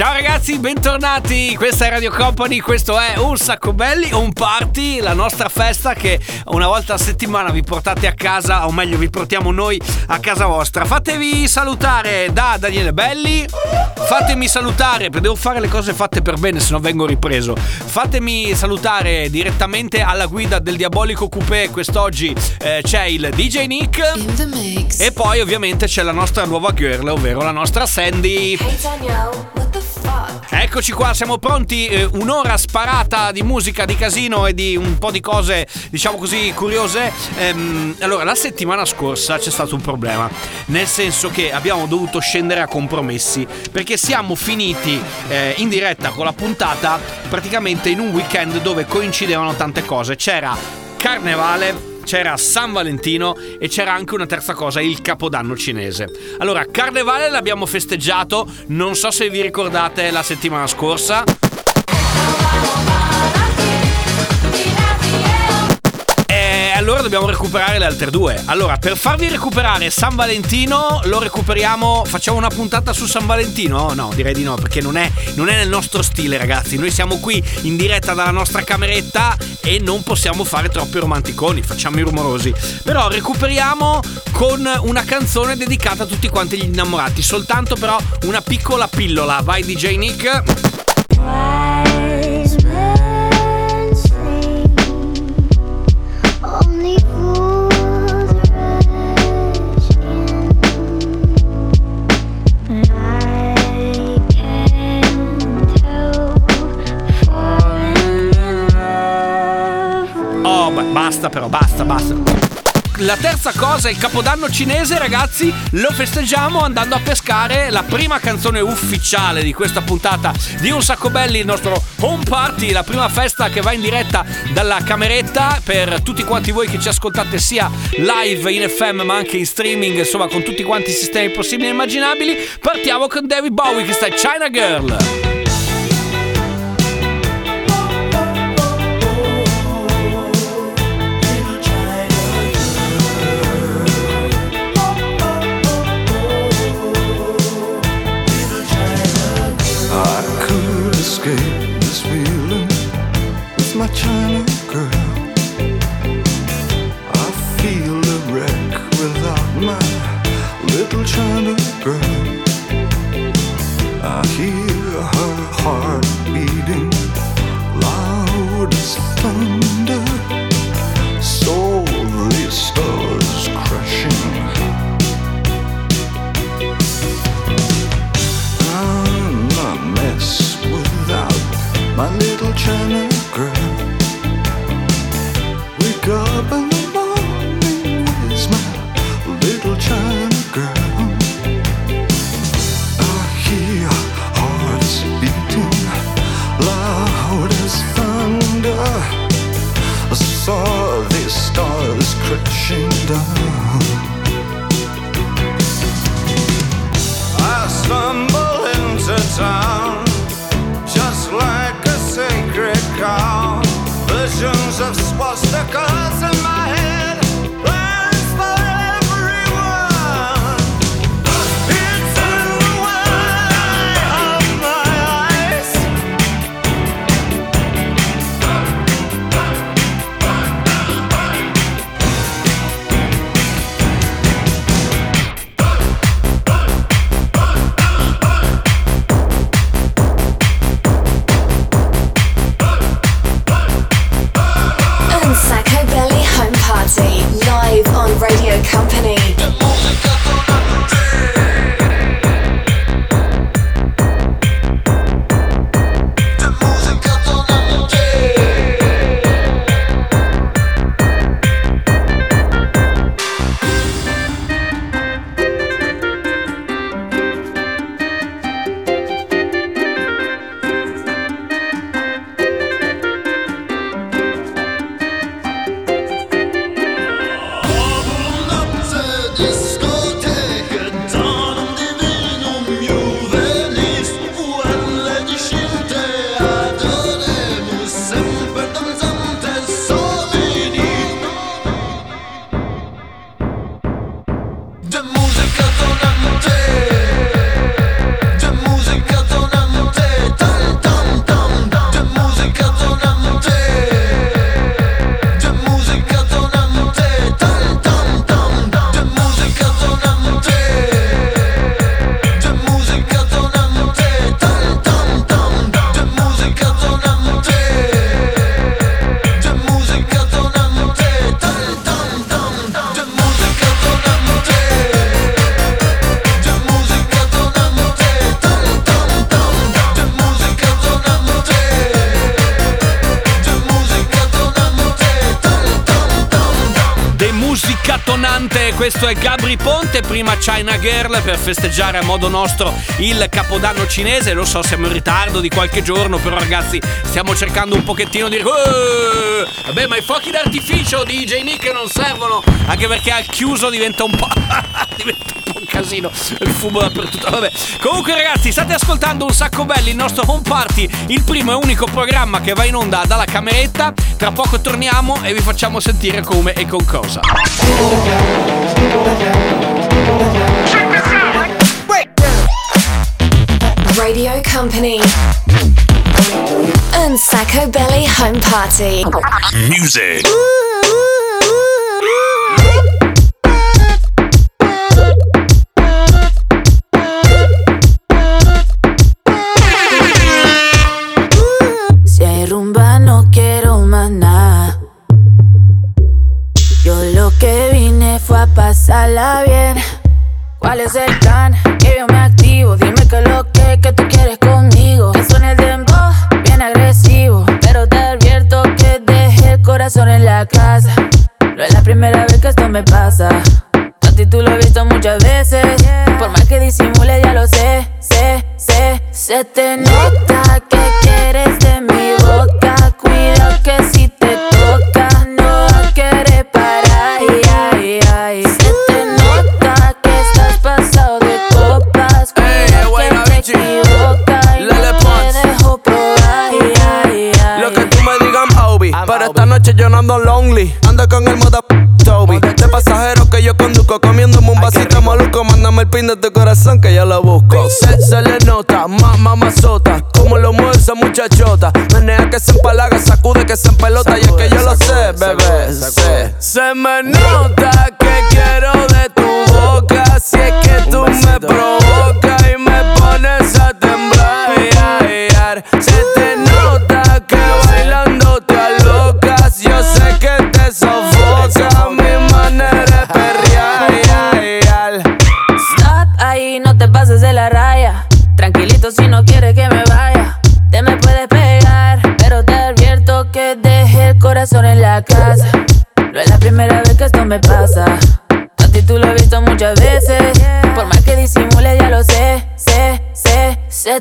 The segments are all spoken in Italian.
Ciao ragazzi, bentornati. Questa è Radio Company, questo è Un Sacco Belli, un party, la nostra festa che una volta a settimana vi portate a casa, o meglio vi portiamo noi a casa vostra. Fatevi salutare da Daniele Belli. Fatemi salutare, devo fare le cose fatte per bene, se no vengo ripreso. Fatemi salutare direttamente alla guida del Diabolico Coupé. Quest'oggi eh, c'è il DJ Nick. In the mix. E poi ovviamente c'è la nostra nuova girl, ovvero la nostra Sandy. Hey Daniel, what the? Eccoci qua, siamo pronti. eh, un'ora sparata di musica, di casino e di un po' di cose, diciamo così, curiose. Ehm, allora, la settimana scorsa c'è stato un problema, nel senso che abbiamo dovuto scendere a compromessi perché siamo finiti eh, in diretta con la puntata praticamente in un weekend dove coincidevano tante cose. C'era Carnevale, c'era San Valentino e c'era anche una terza cosa, il Capodanno cinese. Allora, Carnevale l'abbiamo festeggiato, non so se vi ricordate la settimana scorsa. Allora dobbiamo recuperare le altre due. Allora, per farvi recuperare San Valentino, lo recuperiamo. Facciamo una puntata su San Valentino? No, direi di no, perché non è, non è nel nostro stile, ragazzi. Noi siamo qui in diretta dalla nostra cameretta e non possiamo fare troppi romanticoni, facciamo i rumorosi. Però recuperiamo con una canzone dedicata a tutti quanti gli innamorati. Soltanto però una piccola pillola. Vai, DJ Nick. Wise però, basta, basta. La terza cosa, il capodanno cinese, ragazzi, lo festeggiamo andando a pescare la prima canzone ufficiale di questa puntata di Un Sacco Belli, il nostro home party, la prima festa che va in diretta dalla cameretta per tutti quanti voi che ci ascoltate sia live in FM ma anche in streaming, insomma con tutti quanti i sistemi possibili e immaginabili. Partiamo con David Bowie che sta in China Girl. Questo è Gabri Ponte, prima China Girl per festeggiare a modo nostro il capodanno cinese, lo so siamo in ritardo di qualche giorno, però ragazzi stiamo cercando un pochettino di... Eh, Vabbè ma i fuochi d'artificio di DJ Nick non servono, anche perché al chiuso diventa un po'... diventa casino, il fumo dappertutto, vabbè. Comunque ragazzi state ascoltando un sacco belli, il nostro home party, il primo e unico programma che va in onda dalla cameretta, tra poco torniamo e vi facciamo sentire come e con cosa. Radio Company. And Sacco Belly Home Party. Music. Pasarla bien. ¿Cuál es el plan? De tu corazón que yo lo busco. Se, se le nota, más mamazota. Como lo mueve esa muchachota. Menea que se empalaga, sacude que se empelota. Y es que yo lo sé, bebé. sé. Se me nota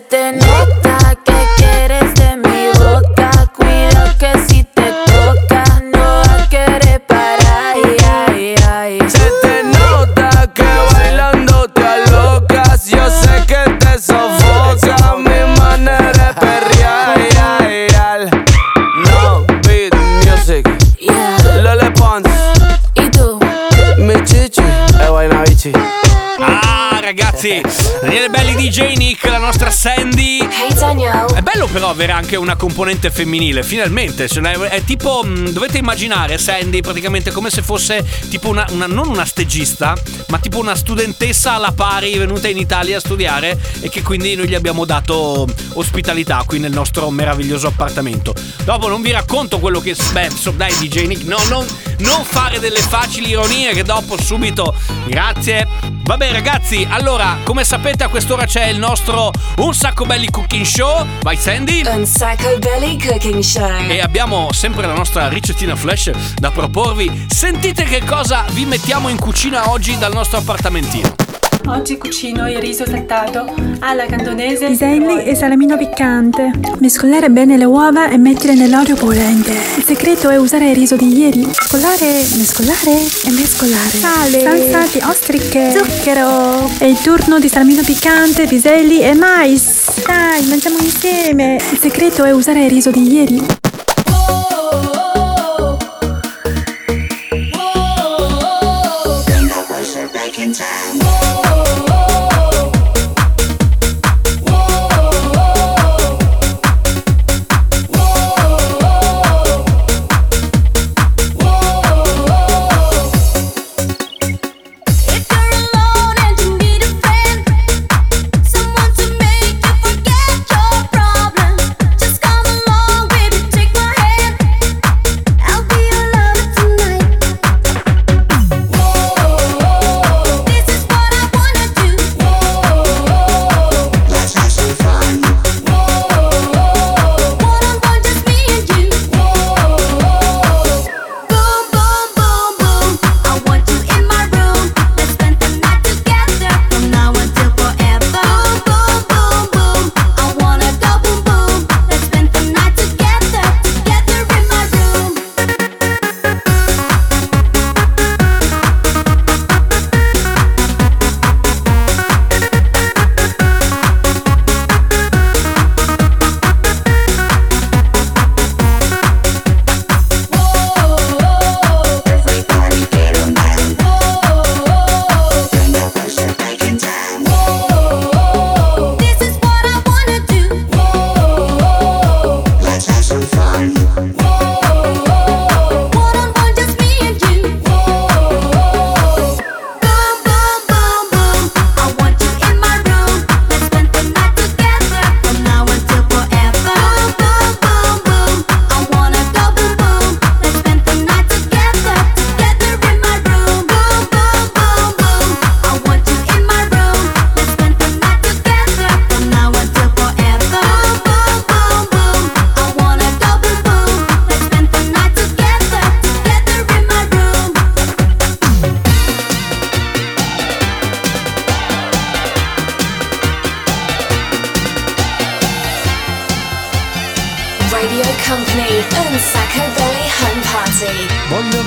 te nota que quieres de mi boca. Cuidado que si te toca, no va a querer parar. Ay, ay, ay. Se te nota que bailando te alocas. Yo sé que te sofoca mi manera de perrear. Ay, ay, ay. No beat music. Yeah. Lele Pons, ¿Y tú? mi chichi. E vaina bichi. Ah ragazzi, Daniele Belli DJ Nick, nostra Sandy. Hey Danielle. È bello però avere anche una componente femminile, finalmente. È tipo, mh, dovete immaginare Sandy praticamente come se fosse tipo una, una- non una stagista, ma tipo una studentessa alla pari venuta in Italia a studiare e che quindi noi gli abbiamo dato ospitalità qui nel nostro meraviglioso appartamento. Dopo non vi racconto quello che... Beh, so- dai DJ Nick, no, non, non fare delle facili ironie che dopo subito... Grazie. Vabbè ragazzi, allora, come sapete a quest'ora c'è il nostro Un sacco belli cooking show. Vai Sandy. And Sacco Belly Cooking Show. E abbiamo sempre la nostra ricettina flash da proporvi. Sentite che cosa vi mettiamo in cucina oggi dal nostro appartamentino. Oggi cucino il riso saltato alla cantonese. Piselli e salamino piccante. Mescolare bene le uova e mettere nell'olio bollente. Il segreto è usare il riso di ieri. Mescolare, mescolare e mescolare. Sale, salsa di ostriche, zucchero. È il turno di salamino piccante, piselli e mais. Dai, mangiamo insieme. Il segreto è usare il riso di ieri.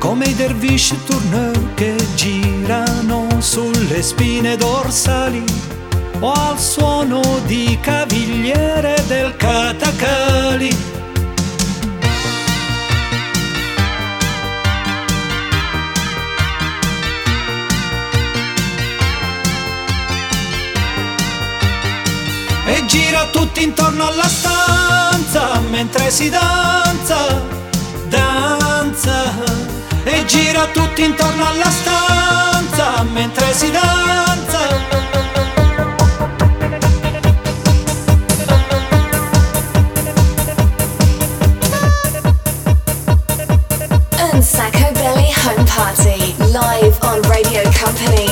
come i dervish tourneur che girano sulle spine dorsali o al suono di cavigliere del catacali. E gira tutti intorno alla stanza mentre si danza, danza. E gira tutti intorno alla stanza mentre si danza. Sacco Belly Home Party. Live on Radio Company.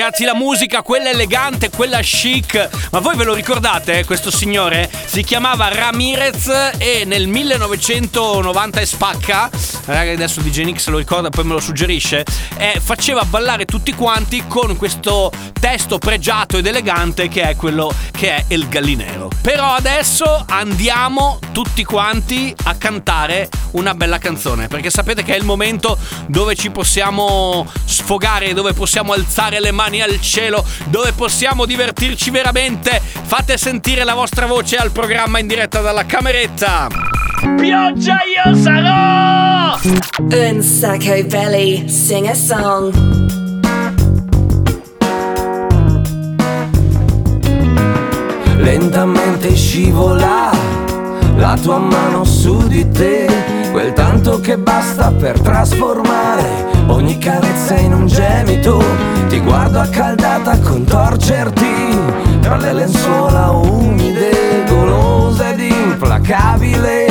Ragazzi, la musica, quella elegante, quella chic. Ma voi ve lo ricordate? eh, Questo signore si chiamava Ramirez e nel 1990 e spacca. Ragazzi, adesso DJ se lo ricorda, poi me lo suggerisce. eh, faceva ballare tutti quanti con questo testo pregiato ed elegante che è quello che è il gallinero. Però adesso andiamo tutti quanti a cantare una bella canzone. Perché sapete che è il momento dove ci possiamo sfogare, dove possiamo alzare le mani al cielo, dove possiamo divertirci veramente. Fate sentire la vostra voce al programma in diretta dalla cameretta. Pioggia io sarò! And Sacco Belly. Sing a song. Lentamente scivola la tua mano su di te, quel tanto che basta per trasformare ogni carezza in un gemito. Ti guardo accaldata a contorcerti tra le lenzuola umide, golosa ed implacabile.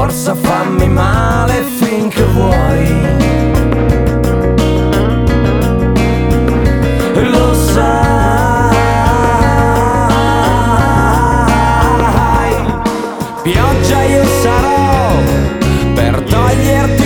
Forza fammi male finché vuoi. Lo sai, pioggia io sarò per toglierti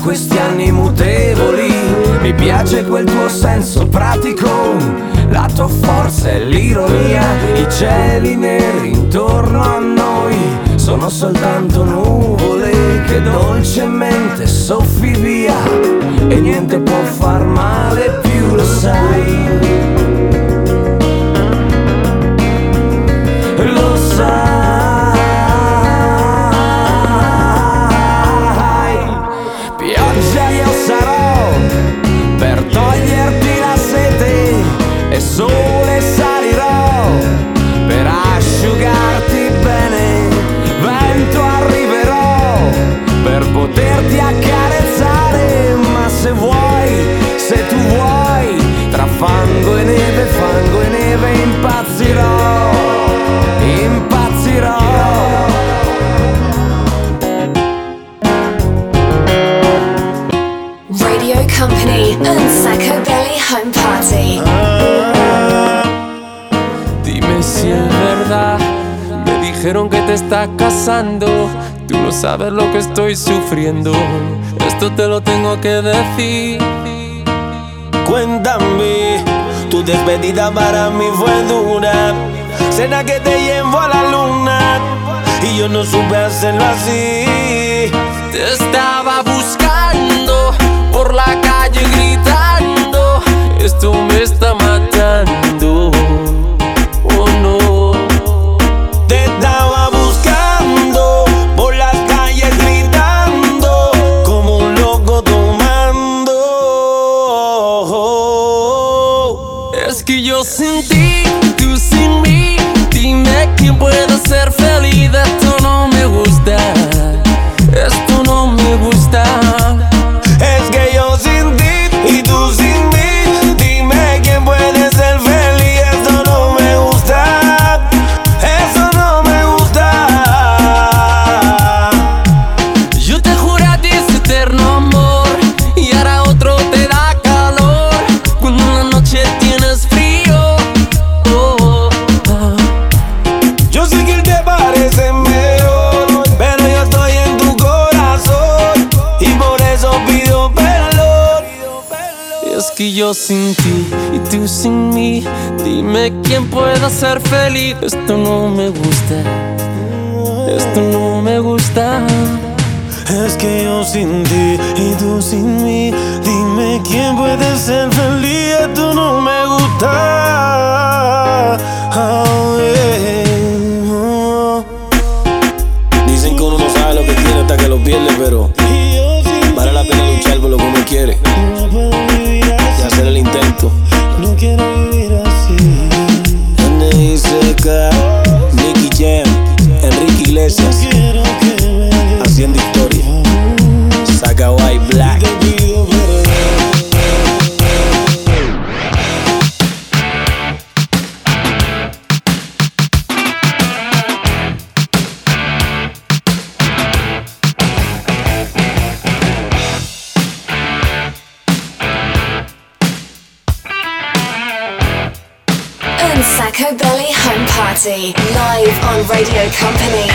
questi anni mutevoli. Mi piace quel tuo senso pratico La tua forza e l'ironia. I cieli neri intorno a noi Sono soltanto nuvole che dolcemente soffi via. E niente può far male più, lo sai. Lo sai. Sole salirò per asciugarti bene. Vento arriverò per poterti accarezzare. Ma se vuoi, se tu vuoi, tra fango e neve, fango e neve impazzirò. Impazzirò. Radio Company and Sacco Belly Home dijeron que te estás casando. Tú no sabes lo que estoy sufriendo. Esto te lo tengo que decir. Cuéntame, tu despedida para mí fue dura. Cena que te llevo a la luna y yo no supe hacerlo así. Te estaba buscando por la calle gritando. Esto me está matando. Es que yo sin ti y tú sin mí, dime quién pueda ser feliz. Esto no me gusta, esto no me gusta. Es que yo sin ti y tú sin mí, dime quién puede ser feliz. Esto no me gusta. Oh, yeah. Oh. Dicen que uno no sabe lo que tiene hasta que lo pierde, pero vale la pena luchar por lo que uno quiere quiero vivir así. N.I.C.K. Nicky Jam, Enrique Iglesias, Live on Radio Company.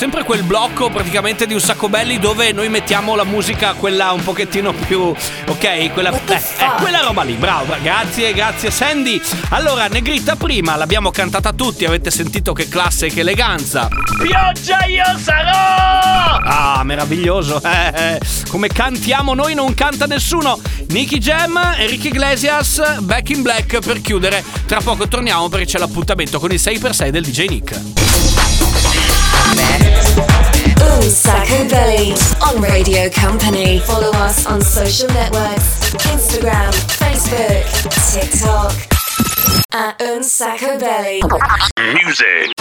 Sempre quel blocco praticamente di un sacco belli dove noi mettiamo la musica, quella un pochettino più... Ok, quella, eh, eh, quella roba lì, bravo, bra- grazie, grazie Sandy. Allora, Negrita prima l'abbiamo cantata tutti, avete sentito che classe e che eleganza. Pioggia io sarò! Ah, meraviglioso, eh, eh. come cantiamo noi non canta nessuno. Nicky Jam, Enrique Iglesias, Back in Black per chiudere. Tra poco torniamo perché c'è l'appuntamento con il 6x6 del DJ Nick. Un Sacco Belly on Radio Company. Follow us on social networks Instagram, Facebook, TikTok. At Un Sacco Belly. Music.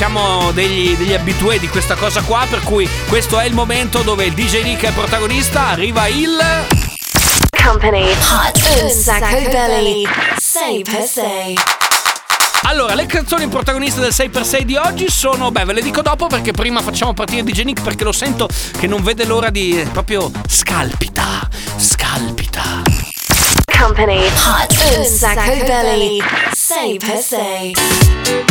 siamo degli, degli abitué di questa cosa qua, per cui questo è il momento dove il DJ Nick è protagonista, arriva il... Company. Hot. Sacco belly 6x6 allora, le canzoni protagoniste del 6x6 di oggi sono, beh, ve le dico dopo perché prima facciamo partire DJ Nick perché lo sento che non vede l'ora di eh, proprio scalpita, scalpita. Company. Hot. Un sacco belly 6x6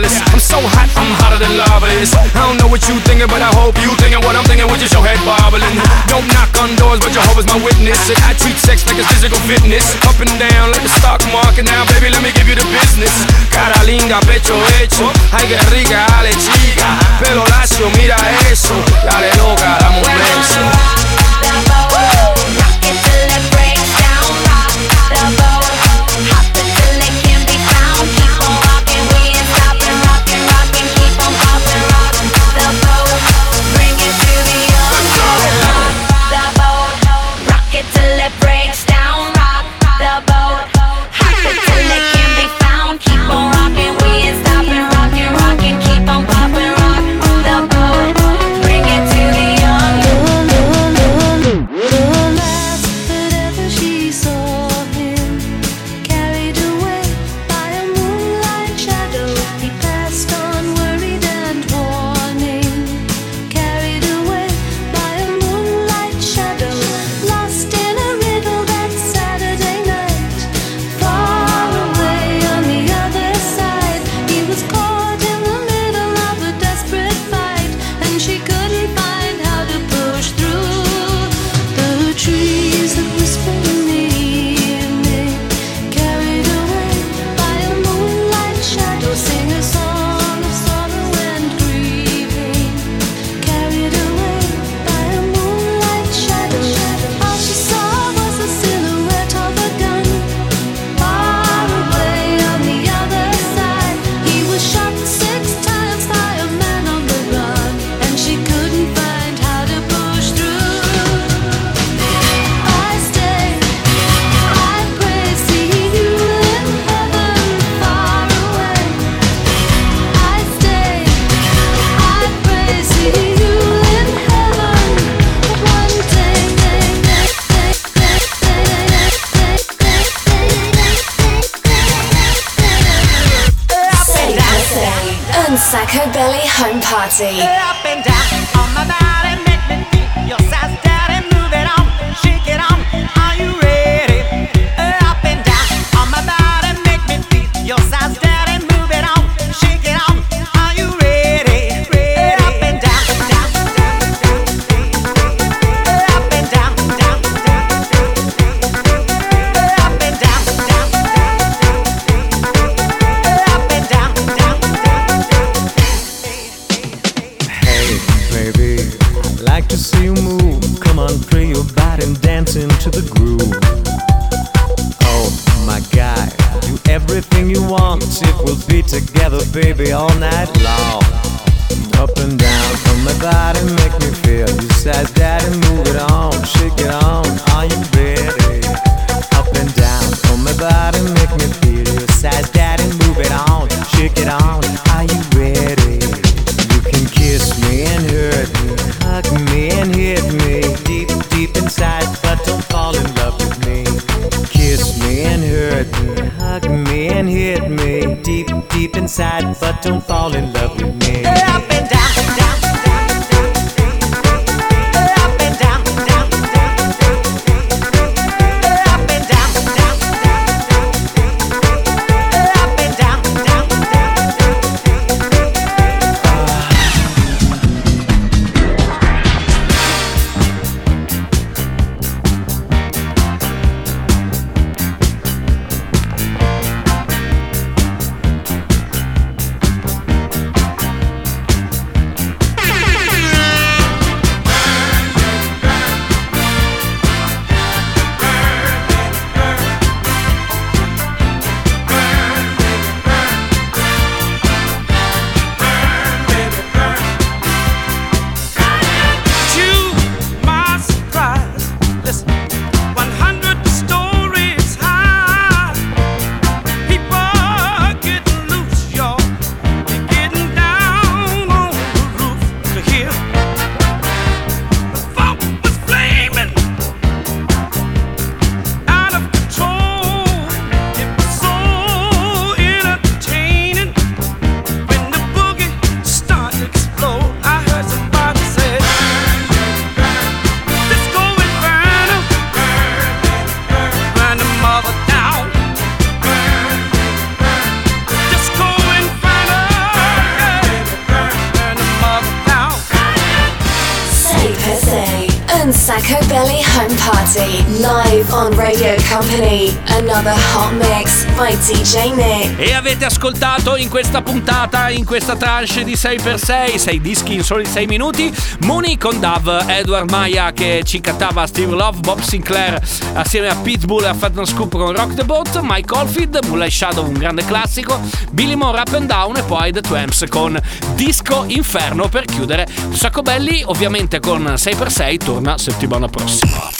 marvelous. I'm so hot, I'm hotter than lava is. I don't know what you thinking, but I hope you thinking what I'm thinking with your show head bobbling. Don't knock on doors, but Jehovah's my witness. I treat sex like a physical fitness. Up and down like the stock market now, baby, let me give you the business. Cara linda, pecho hecho. Ay, que rica, ale chica. Pelo lacio, mira eso. Dale loca, la un beso. 去。and dancing to the groove. Oh my guy, do everything you want if we'll be together, baby, all night long. Up and down from my body, make me feel. You said, Daddy, move it on, shake it on, are you ready? Up and down from my body, make me feel. You said, Daddy, move it on, shake it on. hurt me. Hug me and hit me deep, deep inside, but don't fall in love with me. Up and down, down. Ascoltato in questa puntata, in questa tranche di 6x6, 6 dischi in soli 6 minuti, Mooney con Dove, Edward Maya che ci cantava Steve Love, Bob Sinclair assieme a Pitbull e a Fat Scoop con Rock the Boat, Mike Oldfield, Moonlight Shadow un grande classico, Billy Moore Up and Down e poi The Tramps con Disco Inferno per chiudere. Sacco Belli ovviamente con 6x6 torna settimana prossima.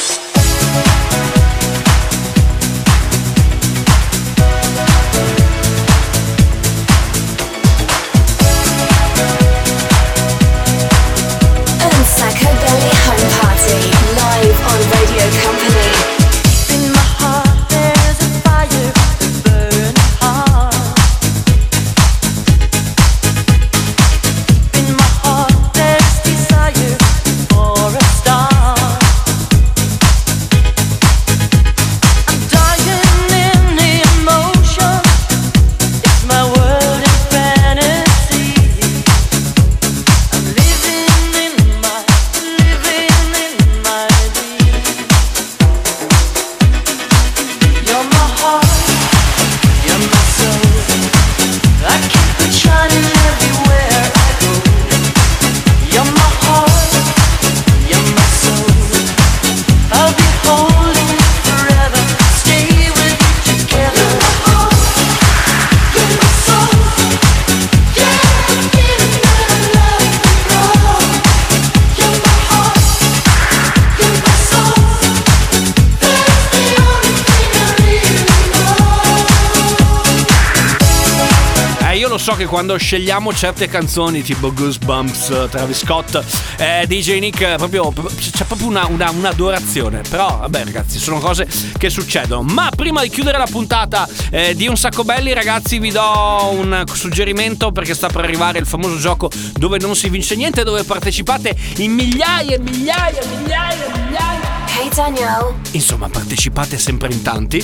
So che quando scegliamo certe canzoni tipo Goosebumps, Travis Scott, eh, DJ Nick, eh, proprio, c'è proprio una, una- un'adorazione. Però, vabbè, ragazzi, sono cose che succedono. Ma prima di chiudere la puntata eh, di Un Sacco Belli, ragazzi, vi do un suggerimento perché sta per arrivare il famoso gioco dove non si vince niente, dove partecipate in migliaia e migliaia e migliaia e migliaia. Hey Daniel. Insomma, partecipate sempre in tanti.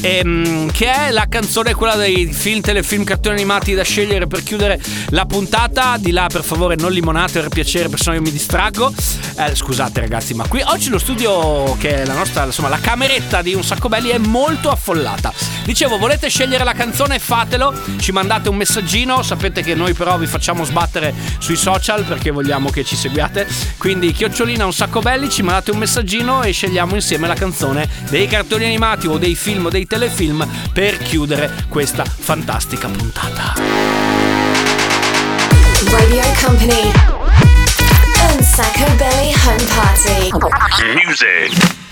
Ehm, che è la canzone, quella dei film, telefilm, cartoni animati da scegliere per chiudere la puntata. Di là, per favore, non limonate per piacere, perché sennò io mi distraggo. Eh, scusate, ragazzi, ma qui oggi lo studio, che è la nostra, insomma, la cameretta di un sacco belli, è molto affollata. Dicevo, volete scegliere la canzone? Fatelo. Ci mandate un messaggino. Sapete che noi, però, vi facciamo sbattere sui social perché vogliamo che ci seguiate. Quindi, chiocciolina un sacco belli, ci mandate un messaggino e scegliamo insieme la canzone dei cartoni animati o dei film o dei telefilm per chiudere questa fantastica puntata. Radio Company. Un Sacco Belly Home Party. Music.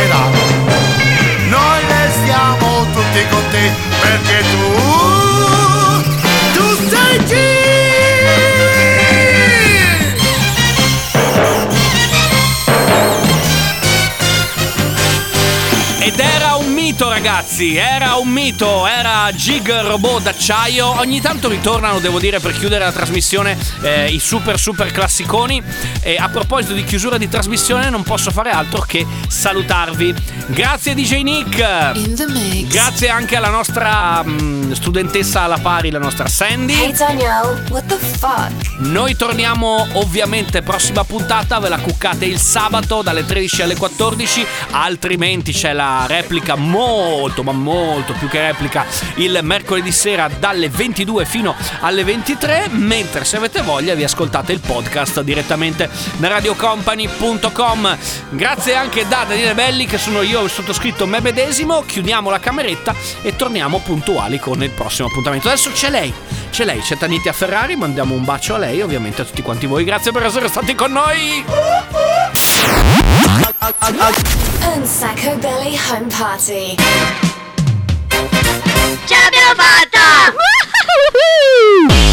Attaccherà. Noi restiamo tutti con te perché tu, ragazzi, era un mito, era Gig Robot d'acciaio. Ogni tanto ritornano, devo dire, per chiudere la trasmissione eh, i super super classiconi. E a proposito di chiusura di trasmissione non posso fare altro che salutarvi. Grazie DJ Nick. Grazie anche alla nostra mm, studentessa alla pari, la nostra Sandy. Hey Danielle, what the fuck? Noi torniamo ovviamente prossima puntata, ve la cuccate il sabato dalle 13 alle 14, altrimenti c'è la replica molto ma molto più che replica il mercoledì sera dalle 22 fino alle 23, mentre se avete voglia vi ascoltate il podcast direttamente da radiocompany.com. Grazie anche da Daniele Belli che sono io, il sottoscritto me medesimo, chiudiamo la cameretta e torniamo puntuali con nel prossimo appuntamento. Adesso c'è lei, c'è lei, c'è Tanitia Ferrari, mandiamo un bacio a lei ovviamente a tutti quanti voi. Grazie per essere stati con noi. Unsacco Belly Home Party. Ce l'abbiamo fatta!